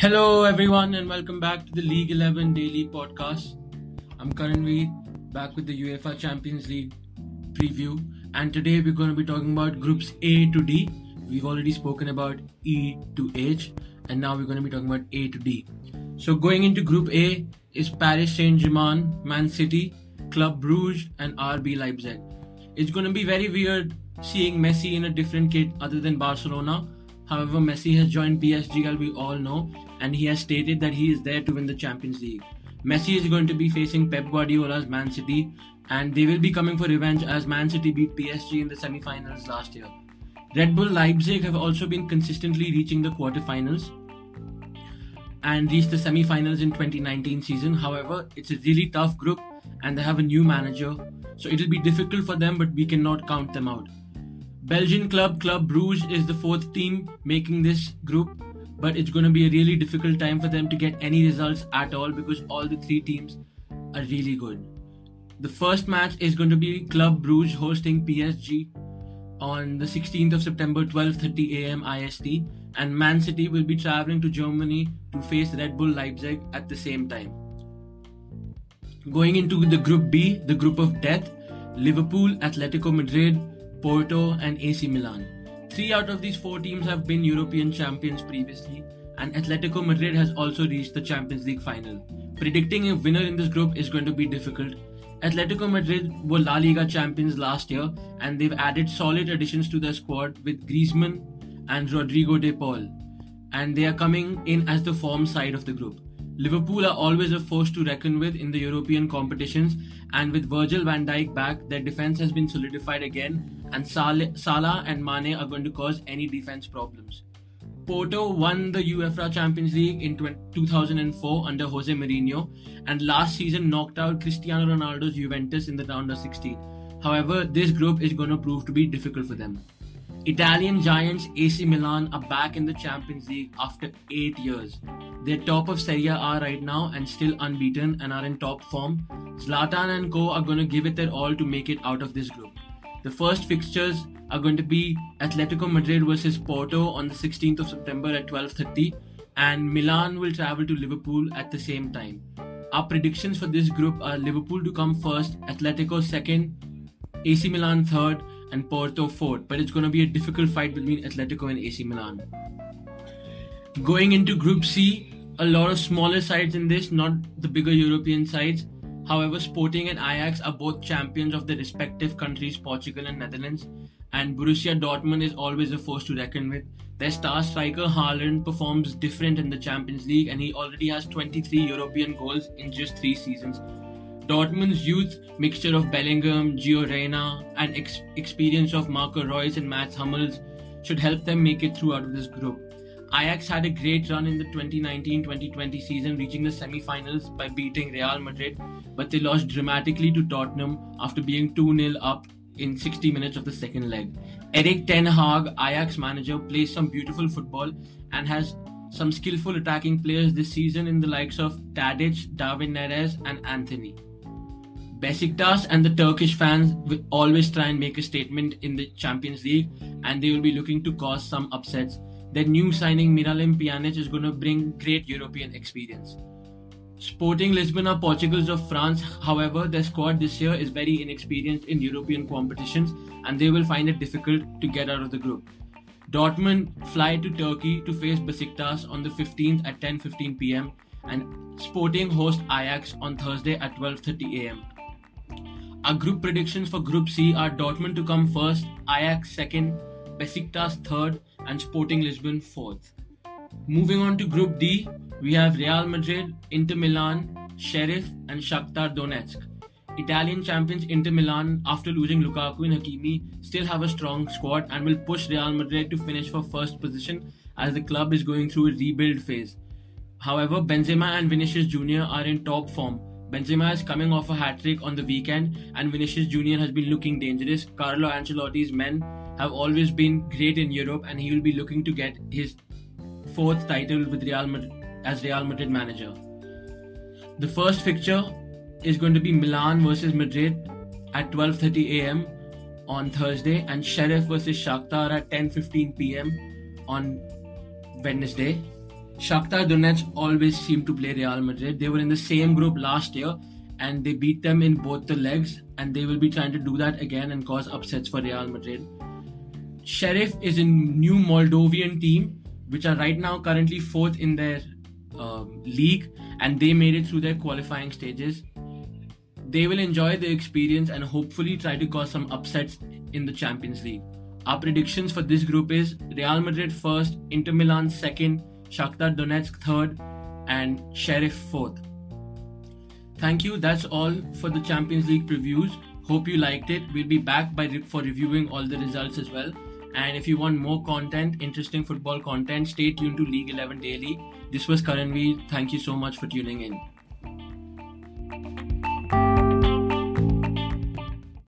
Hello, everyone, and welcome back to the League 11 Daily Podcast. I'm Veer, back with the UEFA Champions League preview, and today we're going to be talking about groups A to D. We've already spoken about E to H, and now we're going to be talking about A to D. So, going into Group A is Paris Saint Germain, Man City, Club Bruges, and RB Leipzig. It's going to be very weird seeing Messi in a different kit other than Barcelona. However, Messi has joined PSG, as we all know, and he has stated that he is there to win the Champions League. Messi is going to be facing Pep Guardiola's Man City, and they will be coming for revenge as Man City beat PSG in the semi finals last year. Red Bull Leipzig have also been consistently reaching the quarterfinals and reached the semi finals in 2019 season. However, it's a really tough group and they have a new manager, so it'll be difficult for them, but we cannot count them out. Belgian club Club Bruges is the fourth team making this group but it's going to be a really difficult time for them to get any results at all because all the three teams are really good. The first match is going to be Club Bruges hosting PSG on the 16th of September 12:30 a.m. IST and Man City will be traveling to Germany to face Red Bull Leipzig at the same time. Going into the group B, the group of death, Liverpool, Atletico Madrid, Porto and AC Milan. Three out of these four teams have been European champions previously, and Atletico Madrid has also reached the Champions League final. Predicting a winner in this group is going to be difficult. Atletico Madrid were La Liga champions last year, and they've added solid additions to their squad with Griezmann and Rodrigo de Paul, and they are coming in as the form side of the group. Liverpool are always a force to reckon with in the European competitions, and with Virgil van Dijk back, their defense has been solidified again, and Salah and Mane are going to cause any defense problems. Porto won the UEFA Champions League in 2004 under Jose Mourinho, and last season knocked out Cristiano Ronaldo's Juventus in the round of 16. However, this group is going to prove to be difficult for them. Italian giants AC Milan are back in the Champions League after 8 years. They're top of Serie A right now and still unbeaten and are in top form. Zlatan and co are going to give it their all to make it out of this group. The first fixtures are going to be Atletico Madrid versus Porto on the 16th of September at 12:30 and Milan will travel to Liverpool at the same time. Our predictions for this group are Liverpool to come first, Atletico second, AC Milan third, and Porto fourth, but it's going to be a difficult fight between Atletico and AC Milan. Going into Group C, a lot of smaller sides in this, not the bigger European sides. However, Sporting and Ajax are both champions of their respective countries, Portugal and Netherlands, and Borussia Dortmund is always a force to reckon with. Their star striker Haaland performs different in the Champions League and he already has 23 European goals in just 3 seasons Dortmund's youth mixture of Bellingham, Gio Reyna, and ex- experience of Marco Reus and Mats Hummels should help them make it through out of this group. Ajax had a great run in the 2019-2020 season, reaching the semi-finals by beating Real Madrid, but they lost dramatically to Tottenham after being 2-0 up in 60 minutes of the second leg. Erik Ten Hag, Ajax manager, plays some beautiful football and has some skillful attacking players this season in the likes of Tadic, David Neres, and Antony. Besiktas and the Turkish fans will always try and make a statement in the Champions League and they will be looking to cause some upsets. Their new signing Miralem Pjanic is going to bring great European experience. Sporting Lisbon are Portugals of France, however, their squad this year is very inexperienced in European competitions and they will find it difficult to get out of the group. Dortmund fly to Turkey to face Besiktas on the 15th at 10:15 pm and Sporting host Ajax on Thursday at 12:30 am. Our group predictions for Group C are Dortmund to come first, Ajax second, Besiktas third, and Sporting Lisbon fourth. Moving on to Group D, we have Real Madrid, Inter Milan, Sheriff, and Shakhtar Donetsk. Italian champions Inter Milan, after losing Lukaku and Hakimi, still have a strong squad and will push Real Madrid to finish for first position as the club is going through a rebuild phase. However, Benzema and Vinicius Jr. are in top form Benzema is coming off a hat trick on the weekend, and Vinicius Jr. has been looking dangerous. Carlo Ancelotti's men have always been great in Europe, and he will be looking to get his fourth title with Real Madrid as Real Madrid manager. The first fixture is going to be Milan versus Madrid at 12:30 a.m. on Thursday, and Sheriff versus Shakhtar at 10:15 p.m. on Wednesday. Shakhtar Donetsk always seem to play Real Madrid. They were in the same group last year and they beat them in both the legs and they will be trying to do that again and cause upsets for Real Madrid. Sheriff is a new Moldovan team which are right now currently fourth in their um, league and they made it through their qualifying stages. They will enjoy the experience and hopefully try to cause some upsets in the Champions League. Our predictions for this group is Real Madrid first, Inter Milan second, Shakhtar Donetsk third, and Sheriff fourth. Thank you. That's all for the Champions League previews. Hope you liked it. We'll be back by re- for reviewing all the results as well. And if you want more content, interesting football content, stay tuned to League 11 Daily. This was Karanveer. Thank you so much for tuning in.